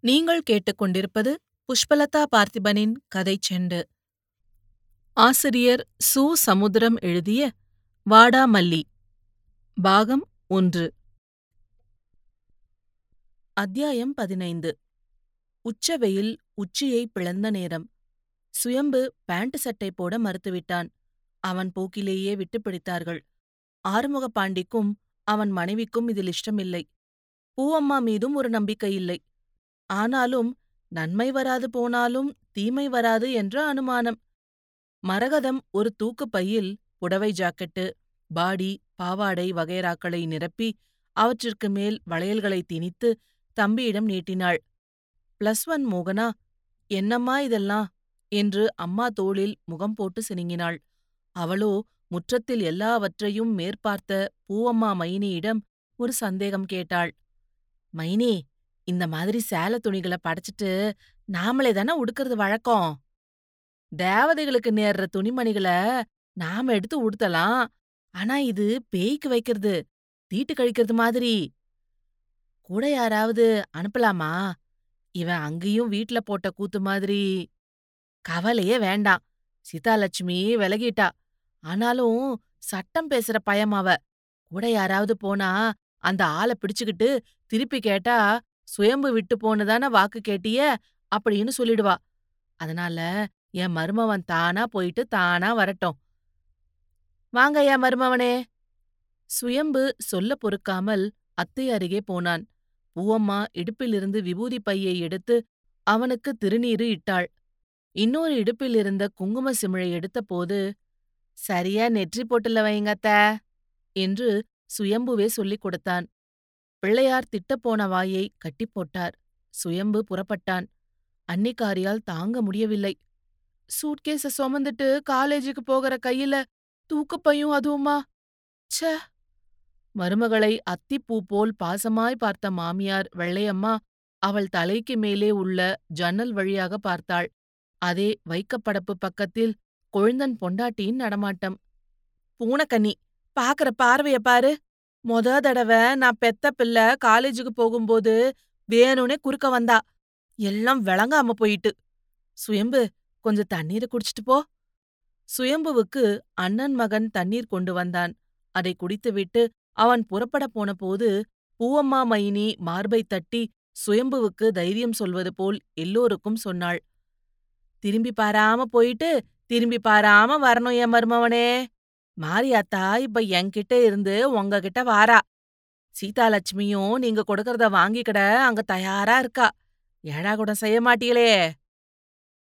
நீங்கள் கேட்டுக்கொண்டிருப்பது புஷ்பலதா பார்த்திபனின் கதைச் செண்டு. ஆசிரியர் சு. சமுத்திரம் எழுதிய வாடாமல்லி பாகம் ஒன்று. அத்தியாயம் பதினைந்து. உச்ச வெயில் உச்சியை பிளந்த நேரம். சுயம்பு பேண்ட் சட்டை போட மறுத்துவிட்டான். அவன் போக்கிலேயே விட்டுப் பிடித்தார்கள். ஆறுமுக பாண்டிக்கும் அவன் மனைவிக்கும் இதில் இஷ்டமில்லை. பூவம்மா மீதும் ஒரு நம்பிக்கை இல்லை. ஆனாலும் நன்மை வராது போனாலும் தீமை வராது என்ற அனுமானம். மரகதம் ஒரு தூக்குப் பையில் புடவை ஜாக்கெட்டு பாடி பாவாடை வகைராக்களை நிரப்பி அவற்றிற்கு மேல் வளையல்களை திணித்து தம்பியிடம் நீட்டினாள். பிளஸ் ஒன் மோகனா என்னம்மா இதெல்லாம் என்று அம்மா தோளில் முகம் போட்டு சினுங்கினாள். அவளோ முற்றத்தில் எல்லாவற்றையும் மேற்பார்த்த பூவம்மா மைனியிடம் ஒரு சந்தேகம் கேட்டாள். மைனி இந்த மாதிரி சேல துணிகளை படைச்சிட்டு நாமளே தானே உடுக்கிறது வழக்கம். தேவதைகளுக்கு நேர்ற துணிமணிகளை நாம எடுத்து உடுத்தலாம். ஆனா இது பேய்க்கு வைக்கிறது தீட்டு கழிக்கிறது மாதிரி. கூட யாராவது அனுப்பலாமா? இவன் அங்கேயும் வீட்ல போட்ட கூத்து மாதிரி. கவலையே வேண்டாம். சீதாலட்சுமி விலகிட்டா. ஆனாலும் சட்டம் பேசுற பயமாவ கூட யாராவது போனா அந்த ஆளை பிடிச்சுக்கிட்டு திருப்பி கேட்டா சுயம்பு விட்டு போனதான வாக்கு கேட்டிய? அப்படின்னு சொல்லிடுவா. அதனால என் மருமவன் தானா போயிட்டு தானா வரட்டும். வாங்க என் மருமவனே. சுயம்பு சொல்ல பொறுக்காமல் அத்தை அருகே போனான். பூவம்மா இடுப்பிலிருந்து விபூதி பையை எடுத்து அவனுக்கு திருநீரு இட்டாள். இன்னொரு இடுப்பிலிருந்த குங்கும சிமிழை எடுத்தபோது சரியா நெற்றி போட்டுல வைங்கத்த என்று சுயம்புவே சொல்லிக் கொடுத்தான். பிள்ளையார் திட்டப்போன வாயை கட்டிப் போட்டார். சுயம்பு புறப்பட்டான். அன்னிக்காரியால் தாங்க முடியவில்லை. சூட்கேஸ சுமந்துட்டு காலேஜுக்கு போகிற கையில தூக்கப்பையும் அதுவுமா? ச்சே! மருமகளை அத்திப்பூ போல் பாசமாய் பார்த்த மாமியார் வெள்ளையம்மா அவள் தலைக்கு மேலே உள்ள ஜன்னல் வழியாக பார்த்தாள். அதே வைக்கப்படப்பு பக்கத்தில் கொழுந்தன் பொண்டாட்டியின் நடமாட்டம். பூனக்கண்ணி பாக்குற பார்வைய பாரு. மொத தடவை நான் பெத்த பிள்ளை காலேஜுக்கு போகும்போது வேணும்னே குறுக்க வந்தா. எல்லாம் விளங்காம போயிட்டு. சுயம்பு கொஞ்சம் தண்ணீரை குடிச்சிட்டு போ. சுயம்புவுக்கு அண்ணன் மகன் தண்ணீர் கொண்டு வந்தான். அதை குடித்துவிட்டு அவன் புறப்பட போன போது பூவம்மா மைனி மார்பை தட்டி சுயம்புவுக்கு தைரியம் சொல்வது போல் எல்லோருக்கும் சொன்னாள். திரும்பி பாராம போயிட்டு திரும்பி பாராம வரணும் என் மருமவனே? மாரியாத்தா இப்ப என்கிட்ட இருந்து உங்ககிட்ட வாரா. சீதாலட்சுமியும் நீங்க கொடுக்கறத வாங்கிக்கிட அங்க தயாரா இருக்கா. ஏடாகுடம் செய்ய மாட்டீங்களே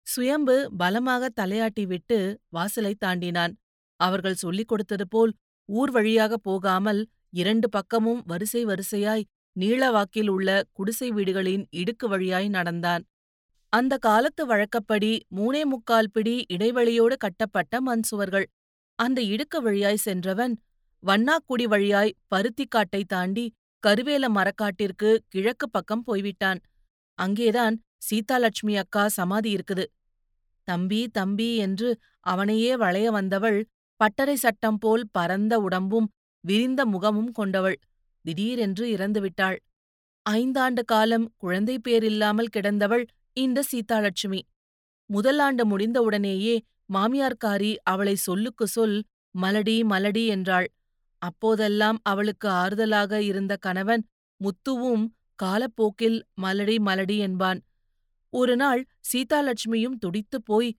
சுயம்பு பலமாக தலையாட்டி விட்டு வாசலை தாண்டினான். அவர்கள் சொல்லிக் கொடுத்தது போல் ஊர் வழியாக போகாமல் இரண்டு பக்கமும் வரிசை வரிசையாய் நீளவாக்கில் உள்ள குடிசை வீடுகளின் இடுக்கு வழியாய் நடந்தான். அந்த காலத்து வழக்கப்படி மூணே முக்கால் பிடி இடைவெளியோடு கட்டப்பட்ட மண் சுவர்கள். அந்த இடுக்கு வழியாய் சென்றவன் வண்ணாக்குடி வழியாய் பருத்திக்காட்டை தாண்டி கருவேல மரக்காட்டிற்கு கிழக்கு பக்கம் போய்விட்டான். அங்கேதான் சீதாலட்சுமி அக்கா சமாதி இருக்குது. தம்பி தம்பி என்று அவனையே வளைய வந்தவள் பட்டறை சட்டம் போல் பரந்த உடம்பும் விரிந்த முகமும் கொண்டவள். திடீரென்று இறந்துவிட்டாள் ஐந்தாண்டு காலம் குழந்தை பேரில்லாமல் கிடந்தவள் இந்த சீதாலட்சுமி. முதலாண்டு முடிந்தவுடனேயே மாமியார்காரி அவளை சொல்லுக்கு சொல் மலடி மலடி என்றாள். அப்போதெல்லாம் அவளுக்கு ஆறுதலாக இருந்த கணவன் முத்துவும் காலப்போக்கில் மலடி மலடி என்பான். ஒரு நாள் சீதாலட்சுமியும் துடித்துப் போய்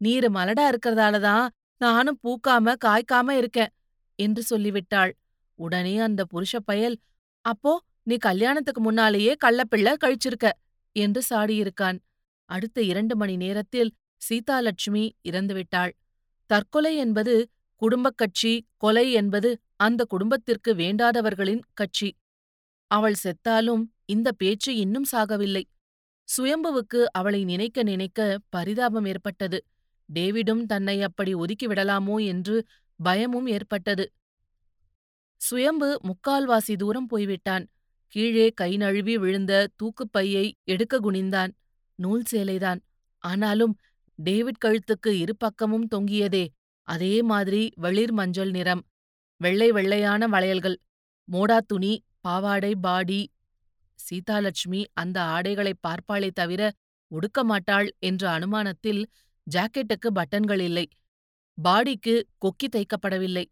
நீரு மலடா இருக்கிறதாலதான் நானும் பூக்காம காய்க்காம இருக்கேன் என்று சொல்லிவிட்டாள். உடனே அந்த புருஷ பயல் அப்போ நீ கல்யாணத்துக்கு முன்னாலேயே கள்ளப்பிள்ளை கழிச்சிருக்க என்று சாடியிருக்கான். அடுத்த இரண்டு மணி நேரத்தில் சீதாலட்சுமி இறந்துவிட்டாள். தற்கொலை என்பது குடும்பக் கட்சி கொலை என்பது அந்த குடும்பத்திற்கு வேண்டாதவர்களின் கட்சி. அவள் செத்தாலும் இந்த பேச்சு இன்னும் சாகவில்லை. சுயம்புவுக்கு அவளை நினைக்க நினைக்க பரிதாபம் ஏற்பட்டது. டேவிடும் தன்னை அப்படி ஒதுக்கிவிடலாமோ என்று பயமும் ஏற்பட்டது. சுயம்பு முக்கால்வாசி தூரம் போய்விட்டான். கீழே கை நழுவி விழுந்த தூக்குப்பையை எடுக்க குனிந்தான். நூல் சேலைதான். ஆனாலும் டேவிட் கழுத்துக்கு இரு பக்கமும் தொங்கியதே. அதே மாதிரி வெளிர் மஞ்சள் நிறம் வெள்ளை வெள்ளையான வளையல்கள் மோடா துணி பாவாடை பாடி சீதாலட்சுமி அந்த ஆடைகளைப் பார்ப்பாளே தவிர உடுக்க மாட்டாள் என்ற அனுமானத்தில் ஜாக்கெட்டுக்கு பட்டன்கள் இல்லை. பாடிக்கு கொக்கி தைக்கப்படவில்லை.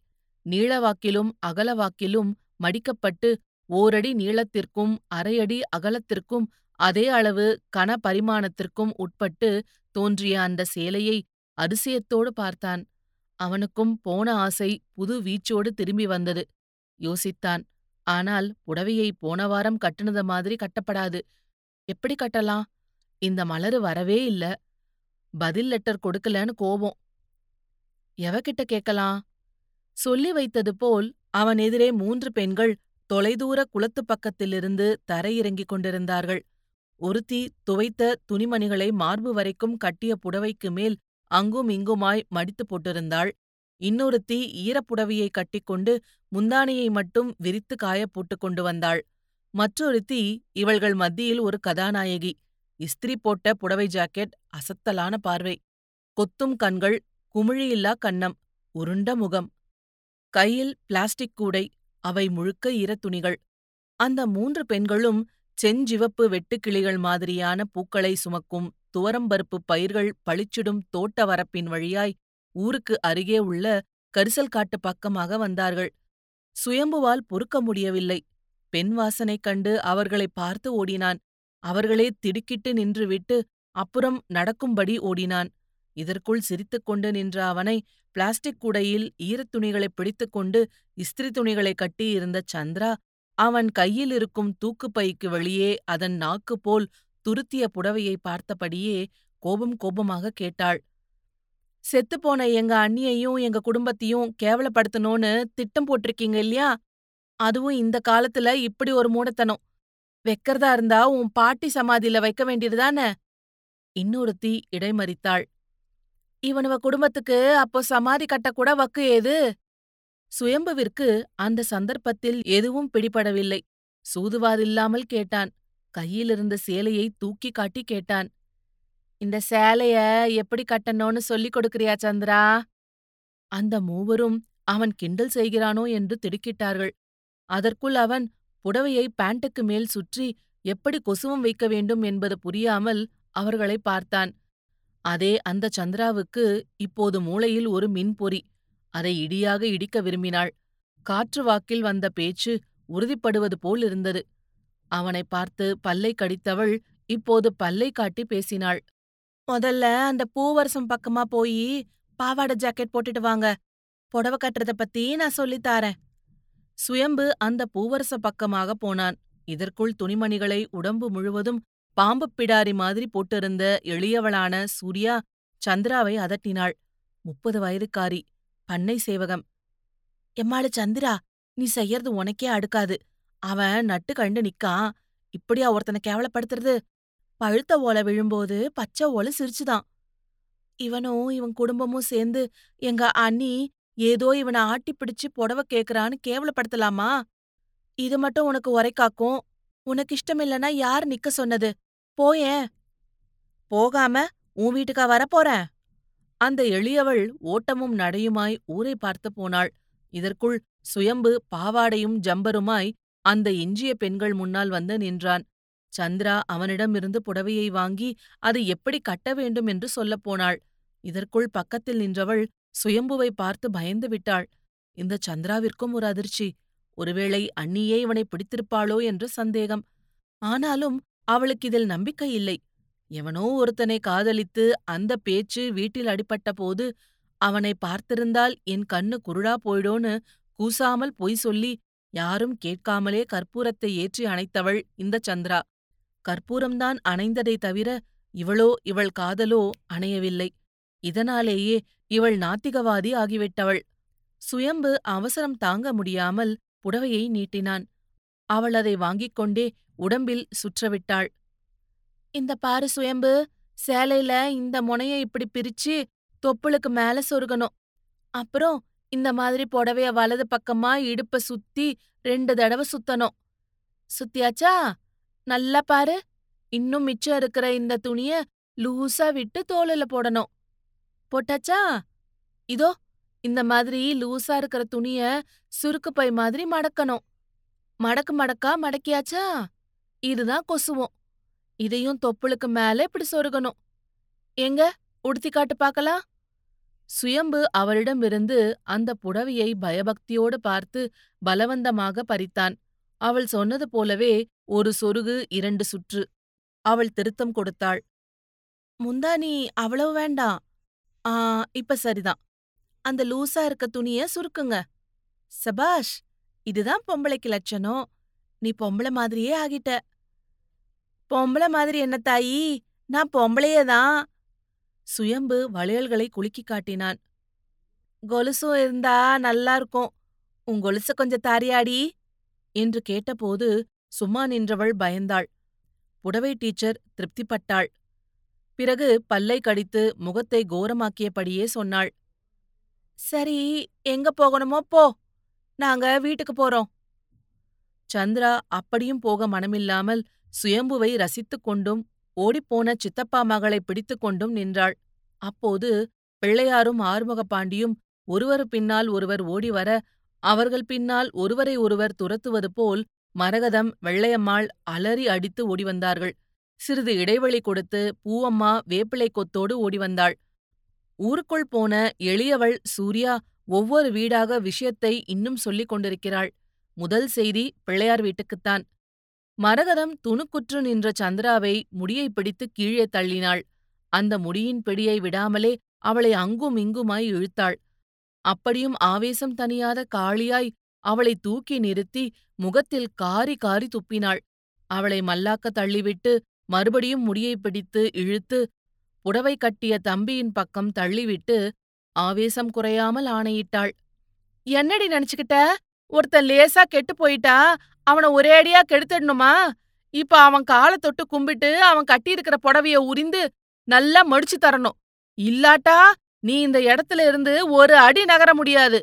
நீளவாக்கிலும் அகலவாக்கிலும் மடிக்கப்பட்டு ஓரடி நீளத்திற்கும் அரையடி அகலத்திற்கும் அதே அளவு கனபரிமாணத்திற்கும் உட்பட்டு தோன்றிய அந்த சேலையை அதிசயத்தோடு பார்த்தான். அவனுக்கும் போன ஆசை புது வீச்சோடு திரும்பி வந்தது. யோசித்தான். ஆனால் புடவையை போன வாரம் கட்டுனத மாதிரி கட்டப்படாது. எப்படி கட்டலாம்? இந்த மலரு வரவே இல்ல. பதில் லெட்டர் கொடுக்கலன்னு கோபம். எவகிட்ட கேட்கலாம்? சொல்லி வைத்தது போல் அவன் எதிரே மூன்று பெண்கள் தொலைதூர குளத்துப் பக்கத்திலிருந்து தரையிறங்கிக் கொண்டிருந்தார்கள். ஒருத்தி துவைத்த துணிமணிகளை மார்பு வரைக்கும் கட்டிய புடவைக்கு மேல் அங்கும் இங்குமாய் மடித்துப் போட்டிருந்தாள். இன்னொருத்தி ஈரப்புடவையை கட்டிக்கொண்டு முந்தானையை மட்டும் விரித்து காயப் போட்டுக் கொண்டு வந்தாள். மற்றொருத்தி இவள்கள் மத்தியில் ஒரு கதாநாயகி. இஸ்திரி போட்ட புடவை ஜாக்கெட் அசத்தலான பார்வை. கொத்தும் கண்கள் குமிழியில்லா கன்னம் உருண்ட முகம். கையில் பிளாஸ்டிக் கூடை அவை முழுக்க ஈரத்துணிகள் அந்த மூன்று பெண்களும் செஞ்சிவப்பு வெட்டுக்கிளிகள் மாதிரியான பூக்களை சுமக்கும் துவரம்பருப்பு பயிர்கள் பளிச்சிடும் தோட்ட வரப்பின் வழியாய் ஊருக்கு அருகே உள்ள கரிசல் காட்டு பக்கமாக வந்தார்கள். சுயம்புவால் பொறுக்க முடியவில்லை. பெண் வாசனை கண்டு அவர்களை பார்த்து ஓடினான். அவர்களே திடுக்கிட்டு நின்றுவிட்டு அப்புறம் நடக்கும்படி ஓடினான். இதற்குள் சிரித்துக்கொண்டு நின்ற அவனை பிளாஸ்டிக் கூடையில் ஈரத்துணிகளை பிடித்துக்கொண்டு இஸ்திரி துணிகளை கட்டியிருந்த சந்திரா அவன் கையில் இருக்கும் தூக்குப்பைக்கு வெளியே அதன் நாக்கு போல் துருத்திய புடவையை பார்த்தபடியே கோபம் கோபமாக கேட்டாள். செத்துப்போன எங்க அண்ணியையும் எங்க குடும்பத்தையும் கேவலப்படுத்தணும்னு திட்டம் போட்டிருக்கீங்க இல்லையா? அதுவும் இந்த காலத்துல இப்படி ஒரு மூடத்தனம். வெக்கறதா இருந்தா உன் பாட்டி சமாதியில வைக்க வேண்டியதுதானே இன்னொருத்தி இடைமறித்தாள். இவனுவ குடும்பத்துக்கு அப்போ சமாதி கட்டக்கூட வக்கு ஏது? சுயம்புவிற்கு அந்த சந்தர்ப்பத்தில் எதுவும் பிடிபடவில்லை. சூதுவாதில்லாமல் கேட்டான். கையிலிருந்த சேலையை தூக்கி காட்டி கேட்டான். இந்த சேலைய எப்படி கட்டணும்னு சொல்லிக் கொடுக்கறியா சந்திரா? அந்த மூவரும் அவன் கிண்டல் செய்கிறானோ? என்று திடுக்கிட்டார்கள். அதற்குள் அவன் புடவையை பேண்ட்டுக்கு மேல் சுற்றி எப்படி கொசுவம் வைக்க வேண்டும் என்பது புரியாமல் அவர்களை பார்த்தான். அதே அந்த சந்திராவுக்கு இப்போது மூளையில் ஒரு மின்பொறி அதை இடியாக இடிக்க விரும்பினாள். காற்று வாக்கில் வந்த பேச்சு உறுதிப்படுவது போல் இருந்தது. அவனை பார்த்து பல்லை கடித்தவள் இப்போது பல்லை காட்டி பேசினாள். முதல்ல அந்த பூவரசம் பக்கமா போயி பாவாடை ஜாக்கெட் போட்டுட்டு வாங்க. புடவ கட்டுறத பத்தி நான் சொல்லித்தாரேன் சுயம்பு அந்த பூவரச பக்கமாக போனான். இதற்குள் துணிமணிகளை உடம்பு முழுவதும் பாம்பு பிடாரி மாதிரி போட்டிருந்த எளியவளான சூர்யா சந்திராவை அதட்டினாள். முப்பது வயதுக்காரி பண்ணை சேவகம். எம்மாளு சந்திரா நீ செய்யறது உனக்கே அடுக்காது. அவன் நட்டு கண்டு நிக்கான். இப்படியா ஒருத்தனை கேவலப்படுத்துறது? பழுத்த ஓலை விழும்போது பச்சை ஓலை சிரிச்சுதான். இவனும் இவன் குடும்பமும் சேர்ந்து எங்க அண்ணி ஏதோ இவனை ஆட்டி பிடிச்சு புடவ கேக்குறான்னு கேவலப்படுத்தலாமா? இது மட்டும் உனக்கு உரைக்காக்கும் உனக்கு இஷ்டமில்லனா யார் நிக்க சொன்னது? போயேன் போகாம உன் வீட்டுக்கா வரப்போறேன் அந்த எளியவள் ஓட்டமும் நடையுமாய் ஊரை பார்த்து போனாள். இதற்குள் சுயம்பு பாவாடையும் ஜம்பருமாய் அந்த எஞ்சிய பெண்கள் முன்னால் வந்து நின்றான். சந்திரா அவனிடமிருந்து புடவையை வாங்கி அது எப்படி கட்ட வேண்டும் என்று சொல்லப் போனாள். இதற்குள் பக்கத்தில் நின்றவள் சுயம்புவை பார்த்து பயந்து விட்டாள். இந்த சந்திராவிற்கும் ஒரு அதிர்ச்சி. ஒருவேளை அண்ணியே இவனை பிடித்திருப்பாளோ என்ற சந்தேகம். ஆனாலும் அவளுக்கு இதில் நம்பிக்கை இல்லை. எவனோ ஒருத்தனை காதலித்து அந்த பேச்சு வீட்டில் அடிபட்ட போது அவனை பார்த்திருந்தால் என் கண்ணு குருடா போயிடோன்னு கூசாமல் பொய் சொல்லி யாரும் கேட்காமலே கற்பூரத்தை ஏற்றி அணைத்தவள் இந்த சந்திரா. கற்பூரம்தான் அணைந்ததை தவிர இவளோ இவள் காதலோ அணையவில்லை. இதனாலேயே இவள் நாத்திகவாதி ஆகிவிட்டவள். சுயம்பு அவசரம் தாங்க முடியாமல் புடவையை நீட்டினான். அவள் அதை வாங்கிக் கொண்டே உடம்பில் சுற்றவிட்டாள். இந்த பாரு சுயம்பு சேலையில இந்த முனைய இப்படி பிரிச்சு தொப்புளுக்கு மேல சொருகணும். அப்புறம் இந்த மாதிரி புடவைய வலது பக்கமா இடுப்ப சுத்தி ரெண்டு தடவை சுத்தணும். சுத்தியாச்சா? நல்லா பாரு. இன்னும் மிச்சம் இருக்கிற இந்த துணிய லூசா விட்டு தோலுல போடணும். போட்டாச்சா? இதோ இந்த மாதிரி லூசா இருக்கிற துணிய சுருக்கு பை மாதிரி மடக்கணும். மடக்கு மடக்கா மடக்கியாச்சா? இதுதான் கொசுவோம். இதையும் தொப்புளுக்கு மேல இப்படி சொருகணும். எங்க? உடுத்தி காட்டு பார்க்கலாம். சுயம்பு அவளிடமிருந்து அந்த புடவையை பயபக்தியோடு பார்த்து பலவந்தமாக பறித்தான். அவள் சொன்னது போலவே ஒரு சொருகு இரண்டு சுற்று. அவள் திருத்தம் கொடுத்தாள். முந்தானி அவ்வளவு வேண்டாம். ஆ இப்ப சரிதான். அந்த லூசா இருக்க துணிய சுருக்குங்க. சபாஷ் இதுதான் பொம்பளைக்கு லட்சணம். நீ பொம்பளை மாதிரியே ஆகிட்ட. பொம்பளை மாதிரி என்ன தாயி? நான் பொம்பளையே தான் சுயம்பு வளையல்களை குலுக்கி காட்டினான். கொலுசும் இருந்தா நல்லா இருக்கும் உன் கொலுச கொஞ்சம் தாரியாடி என்று கேட்டபோது சும்மா நின்றவள் பயந்தாள். புடவை டீச்சர் திருப்திப்பட்டாள். பிறகு பல்லை கடித்து முகத்தை கோரமாக்கியபடியே சொன்னாள். சரி எங்க போகணுமோ போ. நாங்க வீட்டுக்கு போறோம். சந்திரா அப்படியும் போக மனமில்லாமல் சுயம்புவை ரசித்துக் கொண்டும் ஓடிப்போன சித்தப்பா மகளை பிடித்துக் கொண்டும் நின்றாள். அப்போது பிள்ளையாரும் ஆறுமுகப்பாண்டியும் ஒருவர் பின்னால் ஒருவர் ஓடிவர அவர்கள் பின்னால் ஒருவரை ஒருவர் துரத்துவது போல் மரகதம் வெள்ளையம்மாள் அலறி அடித்து ஓடிவந்தார்கள் சிறிது இடைவெளி கொடுத்து பூவம்மா வேப்பிலை கொத்தோடு ஓடிவந்தாள் ஊருக்குள் போன எளியவள் சூர்யா ஒவ்வொரு வீடாக விஷயத்தை இன்னும் சொல்லிக் கொண்டிருக்கிறாள். முதல் செய்தி பிள்ளையார் வீட்டுக்குத்தான். மரகதம் துணுக்குற்று நின்ற சந்திராவை முடியை பிடித்து கீழே தள்ளினாள். அந்த முடியின் பிடியை விடாமலே அவளை அங்கும் இங்குமாய் இழுத்தாள். அப்படியும் ஆவேசம் தனியாத காளியாய் அவளை தூக்கி நிறுத்தி முகத்தில் காரி காரி துப்பினாள். அவளை மல்லாக்க தள்ளிவிட்டு மறுபடியும் முடியை பிடித்து இழுத்து புடவை கட்டிய தம்பியின் பக்கம் தள்ளிவிட்டு ஆவேசம் குறையாமல் ஆணையிட்டாள். என்னடி நினைச்சுக்கிட்ட? ஒருத்தன் லேசா கெட்டு போயிட்டா அவன ஒரேடியா கெடுத்துடணுமா? இப்ப அவன் காலை தொட்டு கும்பிட்டு அவன் கட்டியிருக்கிற புடவைய உரிந்து நல்லா மடிச்சு தரணும். இல்லாட்டா நீ இந்த இடத்துல இருந்து ஒரு அடி நகர முடியாது.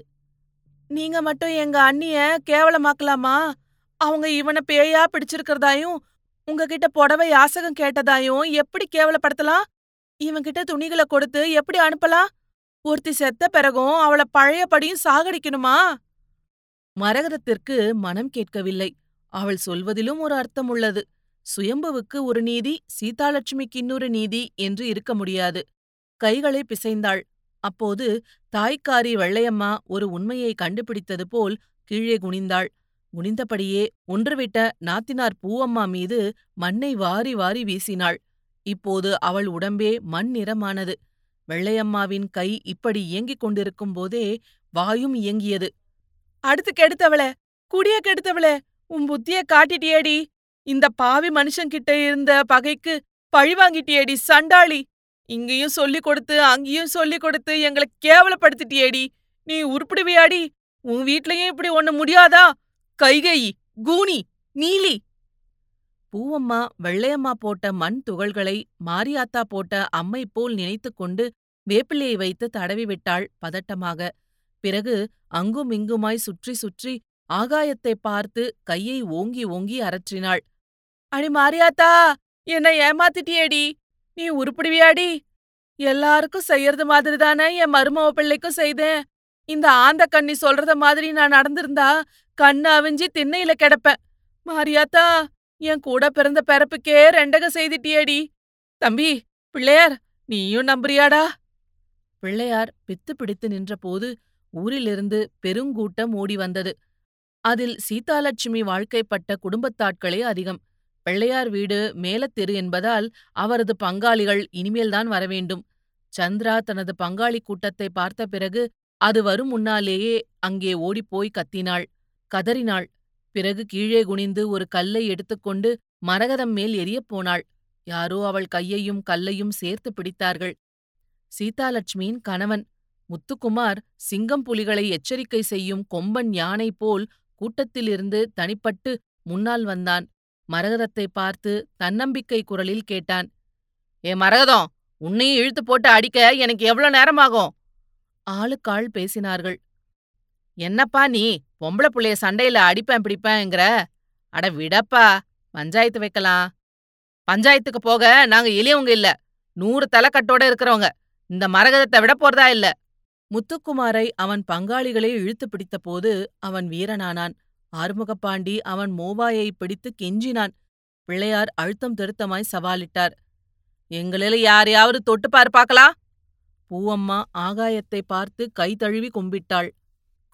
நீங்க மட்டும் எங்க அண்ணிய கேவலமாக்கலாமா? அவங்க இவனை பேயா பிடிச்சிருக்கிறதாயும் உங்ககிட்ட புடவை யாசகம் கேட்டதாயும் எப்படி கேவலப்படுத்தலாம்? இவன்கிட்ட துணிகளை கொடுத்து எப்படி அனுப்பலாம்? ஒருத்தி செத்த பிறகும் அவளை பழையபடியும் சாகடிக்கணுமா? மரகதத்திற்கு மனம் கேட்கவில்லை. அவள் சொல்வதிலும் ஒரு அர்த்தம் உள்ளது சுயம்புவுக்கு ஒரு நீதி சீதாலட்சுமிக்கு இன்னொரு நீதி என்று இருக்க முடியாது. கைகளை பிசைந்தாள். அப்போது தாய்க்காரி வெள்ளையம்மா ஒரு உண்மையை கண்டுபிடித்தது போல் கீழே குனிந்தாள். குனிந்தபடியே ஒன்றுவிட்ட நாத்தினார் பூவம்மா மீது மண்ணை வாரி வாரி வீசினாள். இப்போது அவள் உடம்பே மண் நிறமானது. வெள்ளையம்மாவின் கை இப்படி இயங்கிக் கொண்டிருக்கும் போதே வாயும் இயங்கியது. அடுத்து கெடுத்தவளே குடிய கெடுத்தவளே உன் புத்திய காட்டிட்டியேடி. இந்த பாவி மனுஷங்கிட்ட இருந்த பகைக்கு பழி வாங்கிட்டியேடி சண்டாளி. இங்கேயும் சொல்லிக் கொடுத்து அங்கேயும் சொல்லிக் கொடுத்து எங்களை கேவலப்படுத்திட்டியேடி. நீ உருப்பிடுவியாடி? உன் வீட்லயும் இப்படி ஒண்ணு முடியாதா? கைகை கூனி நீலி. பூவம்மா வெள்ளையம்மா போட்ட மண் துகள்களை மாரியாத்தா போட்ட அம்மை போல் நினைத்து கொண்டு வேப்பிலையை வைத்து தடவி விட்டாள் பதட்டமாக. பிறகு அங்கும் இங்குமாய் சுற்றி சுற்றி ஆகாயத்தை பார்த்து கையை ஓங்கி ஓங்கி அரற்றினாள். அடி மாரியாத்தா என்னை ஏமாத்திட்டியேடி? நீ உருப்பிடுவியாடி? எல்லாருக்கும் செய்யறது மாதிரி தானே என் மருமவ பிள்ளைக்கும் செய்தேன். இந்த ஆந்த கண்ணி சொல்றத மாதிரி நான் நடந்திருந்தா கண்ணு அவிஞ்சி திண்ணையில கிடப்பேன். மாரியாத்தா என் கூட பிறந்த பிறப்புக்கே ரெண்டக செய்திட்டியேடி? தம்பி பிள்ளையார் நீயும் நம்புறியாடா? பிள்ளையார் பித்து பிடித்து நின்றபோது ஊரிலிருந்து பெருங்கூட்டம் ஓடி வந்தது. அதில் சீதாலட்சுமி வாழ்க்கைப்பட்ட குடும்பத்தாட்களே அதிகம். பிள்ளையார் வீடு மேலத்தெரு என்பதால் அவரது பங்காளிகள் இனிமேல்தான் வரவேண்டும் சந்திரா தனது பங்காளி கூட்டத்தை பார்த்த பிறகு அது வரும் முன்னாலேயே அங்கே ஓடிப்போய் கத்தினாள். கதறினாள். பிறகு கீழே குனிந்து ஒரு கல்லை எடுத்துக்கொண்டு மரகதம் மேல் எரியப் போனாள். யாரோ அவள் கையையும் கல்லையும் சேர்த்து பிடித்தார்கள். சீதாலட்சுமியின் கணவன் முத்துக்குமார் சிங்கம் புலிகளை எச்சரிக்கை செய்யும் கொம்பன் யானை போல் கூட்டத்திலிருந்து தனிப்பட்டு முன்னால் வந்தான். மரகதத்தை பார்த்து தன்னம்பிக்கை குரலில் கேட்டான் ஏ மரகதம் உன்னையும் இழுத்து போட்டு அடிக்க எனக்கு எவ்வளவு நேரமாகும்? ஆளுக்காள் பேசினார்கள் என்னப்பா நீ பொம்பளை புள்ளைய சண்டையில அடிப்பேன் பிடிப்பேங்கிற? அட விடப்பா பஞ்சாயத்து வைக்கலாம். பஞ்சாயத்துக்கு போக நாங்க எளியவங்க இல்ல நூறு தலைக்கட்டோட இருக்கிறவங்க. இந்த மரகதத்தை விட போறதா இல்ல? முத்துக்குமாரை அவன் பங்காளிகளை இழுத்து பிடித்தபோது அவன் வீரனானான். ஆறுமுகப்பாண்டி அவன் மோவாயை பிடித்து கெஞ்சினான். பிள்ளையார் அழுத்தம் திருத்தமாய் சவாலிட்டார். எங்களில் யாரையாவது தொட்டு பாரு பார்க்கலாம் பூவம்மா ஆகாயத்தை பார்த்து கை தழுவி கும்பிட்டாள்.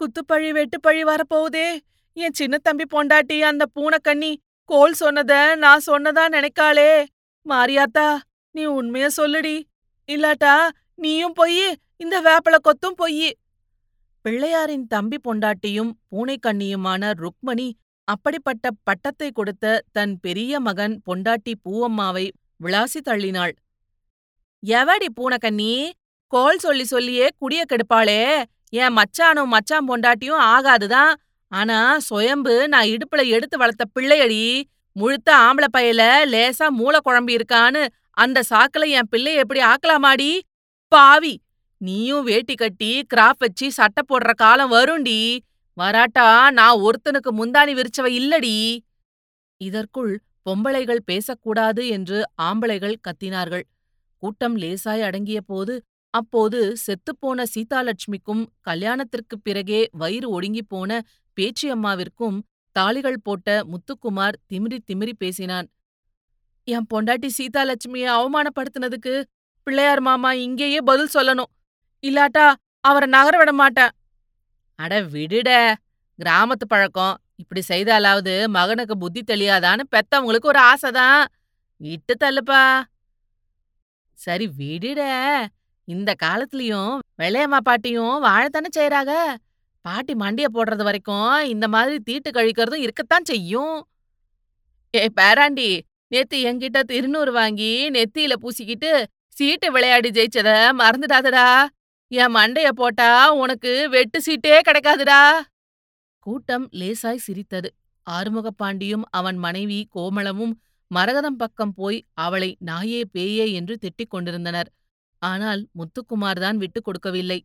குத்துப்பழி வெட்டுப்பழி வரப்போகுதே. என் சின்ன தம்பி பொண்டாட்டி அந்த பூனைக்கண்ணி கோல் சொன்னத நான் சொன்னதா நினைக்காளே. மாரியாத்தா நீ உண்மைய சொல்லுடி. இல்லாட்டா நீயும் பொய்யி இந்த வேப்பல கொத்தும் பொய்யி பிள்ளையாரின் தம்பி பொண்டாட்டியும் பூனைக்கண்ணியுமான ருக்மணி அப்படிப்பட்ட பட்டத்தை கொடுத்த தன் பெரிய மகன் பொண்டாட்டி பூவம்மாவை விளாசி தள்ளினாள். எவடி பூனைக்கண்ணி? கோல் சொல்லி சொல்லியே குடிய கெடுப்பாளே. என் மச்சானும் மச்சான் பொண்டாட்டியும் ஆகாதுதான் ஆனா சுயம்பு நான் இடுப்புல எடுத்து வளர்த்த பிள்ளையடி. முழுத்த ஆம்பளை பையல லேசா மூளை குழம்பி இருக்கான்னு அந்த சாக்குல என் பிள்ளை எப்படி ஆக்கலாமாடி? பாவி! நீயும் வேட்டி கட்டி கிராப் வச்சு சட்டை போடுற காலம் வரும்டி. வராட்டா நான் ஒருத்தனுக்கு முந்தானி விரிச்சவ இல்லடி. இதற்குள் பொம்பளைகள் பேசக்கூடாது என்று ஆம்பளைகள் கத்தினார்கள். கூட்டம் லேசாய் அடங்கிய போது அப்போது செத்துப்போன சீதாலட்சுமிக்கும் கல்யாணத்திற்குப் பிறகே வயிறு ஒடுங்கிப் போன பேச்சியம்மாவிற்கும் தாளிகள் போட்ட முத்துக்குமார் திமிரி திமிரி பேசினான். என் பொண்டாட்டி சீதாலட்சுமியை அவமானப்படுத்தினதுக்கு பிள்ளையார் மாமா இங்கேயே பதில் சொல்லணும். இல்லாட்டா அவரை நகர விட மாட்டேன். அட விடுட. கிராமத்து பழக்கம். இப்படி செய்தாலாவது மகனுக்கு புத்தி தெளியாதான்னு பெத்தவங்களுக்கு ஒரு ஆசைதான். விட்டு தள்ளுப்பா. சரி விடுட. இந்த காலத்துலயும் வெள்ளையம்மா பாட்டியும் வாழத்தானே செய்யறாங்க பாட்டி மண்டிய போடுறது வரைக்கும் இந்த மாதிரி தீட்டு கழிக்கிறதும் இருக்கத்தான் செய்யும். ஏ பேராண்டி நேத்து என்கிட்ட திருநூறு வாங்கி நெத்தியில பூசிக்கிட்டு சீட்டு விளையாடி ஜெயிச்சத மறந்துடாதடா. என் மண்டைய போட்டா உனக்கு வெட்டு சீட்டே கிடைக்காதுடா. கூட்டம் லேசாய் சிரித்தது. ஆறுமுகப்பாண்டியும் அவன் மனைவி கோமளமும் மரகதம் பக்கம் போய் அவளை நாயே பேயே என்று திட்டிக் கொண்டிருந்தனர். ஆனால் முத்துக்குமார் தான் விட்டுக் கொடுக்கவில்லை.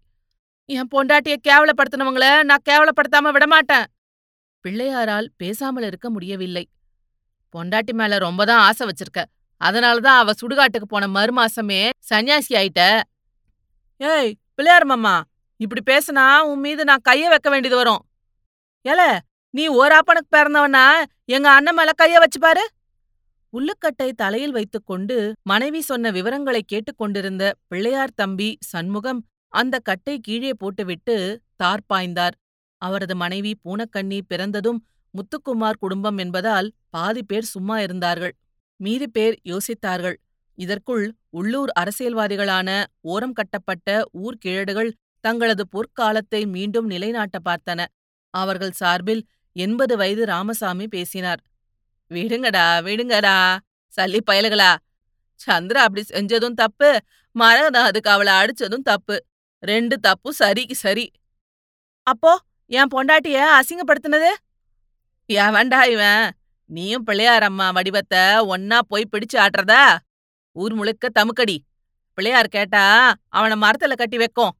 என் பொண்டாட்டிய கேவலப்படுத்தினவங்கள நான் கேவலப்படுத்தாம விடமாட்டேன். பிள்ளையாரால் பேசாமல் இருக்க முடியவில்லை. பொண்டாட்டி மேல ரொம்ப தான் ஆசை வச்சிருக்க. அதனாலதான் அவ சுடுகாட்டுக்கு போன மறுமாசமே சன்னியாசி ஆயிட்ட. ஏய் பிள்ளையார் மாமா இப்படி பேசுனா உன் மீது நான் கைய வைக்க வேண்டியது வரும். ஏல நீ ஓராப்பனுக்கு பிறந்தவனா எங்க அண்ணன் மேல கைய வச்சு பாரு. உள்ளுக்கட்டை தலையில் வைத்துக்கொண்டு மனைவி சொன்ன விவரங்களை கேட்டுக்கொண்டிருந்த பிள்ளையார் தம்பி சண்முகம் அந்த கட்டை கீழே போட்டுவிட்டு தார்பாய்ந்தார் அவரது மனைவி பூனக்கண்ணி பிறந்ததும் முத்துக்குமார் குடும்பம் என்பதால் பாதி பேர் சும்மா இருந்தார்கள். மீதி பேர் யோசித்தார்கள். இதற்குள் உள்ளூர் அரசியல்வாதிகளான ஓரம் கட்டப்பட்ட ஊர்கிழடுகள் தங்களது பொற்காலத்தை மீண்டும் நிலைநாட்ட பார்த்தன. அவர்கள் சார்பில் எண்பது வயது ராமசாமி பேசினார். விடுங்கடா விடுங்கடா சல்லி பயலுகளா. சந்திரா அப்படி செஞ்சதும் தப்பு. மரகதம் அதுக்கு அவளை அடிச்சதும் தப்பு. ரெண்டு தப்பும் சரிக்கு சரி. அப்போ என் பொண்டாட்டிய அசிங்கப்படுத்தினது? எவன்டா இவன். நீயும் பிள்ளையார் அம்மா வடிவத்தை ஒன்னா போய் பிடிச்சு ஆட்டுறதா? ஊர் முழுக்க தமுக்கடி. பிள்ளையார் கேட்டா அவனை மரத்துல கட்டி வைக்கும்.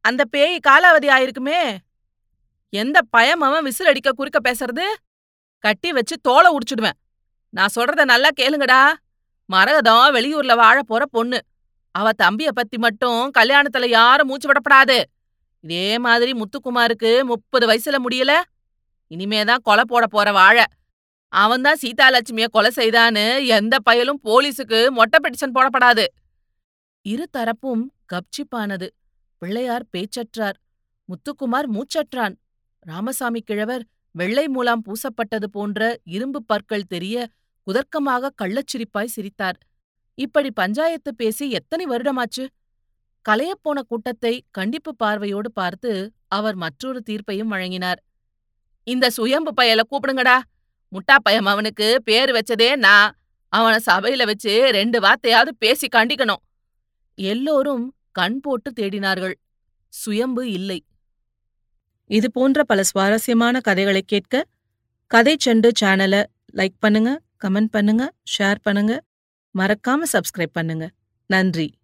அந்த பேய் காலாவதி ஆயிருக்குமே. எந்த பயம் அவன் விசில் அடிக்க குறுக்க பேசுறது? கட்டி வச்சு தோலை உடிச்சிடுவேன் நான் சொல்றத நல்லா கேளுங்கடா. மரகதம் வெளியூர்ல வாழ போற பொண்ணு. அவ தம்பிய பத்தி மட்டும் கல்யாணத்துல யாரும் மூச்சு விடப்படாது. இதே மாதிரி முத்துக்குமாருக்கு முப்பது வயசுல முடியல. இனிமேதான் கொலை போட போற வாழ. அவன்தான் சீதாலட்சுமிய கொலை செய்தான்னு எந்த பயலும் போலீஸுக்கு மொட்டை பெட்டிஷன் போடப்படாது. இரு தரப்பும் கப்சிப்பானது. பிள்ளையார் பேச்சற்றார். முத்துக்குமார் மூச்சற்றான். ராமசாமி கிழவர் வெள்ளை மூலாம் பூசப்பட்டது போன்ற இரும்பு பற்கள் தெரிய குதர்க்கமாக கள்ளச்சிரிப்பாய் சிரித்தார். இப்படி பஞ்சாயத்து பேசி எத்தனை வருடமாச்சு? கலையப்போன கூட்டத்தை கண்டிப்பு பார்வையோடு பார்த்து அவர் மற்றொரு தீர்ப்பையும் வழங்கினார். இந்த சுயம்பு பயல கூப்பிடுங்கடா. முட்டாப்பயம் அவனுக்கு பேர் வச்சதே நான். அவன சபையில வச்சு ரெண்டு வார்த்தையாவது பேசி கண்டிக்கணும். எல்லோரும் கண் போட்டு தேடினார்கள். சுயம்பு இல்லை. இது போன்ற பல சுவாரஸ்யமான கதைகளை கேட்க கதை செண்டு சேனலை லைக் பண்ணுங்க கமெண்ட் பண்ணுங்க ஷேர் பண்ணுங்க. மறக்காம சப்ஸ்கிரைப் பண்ணுங்க. நன்றி.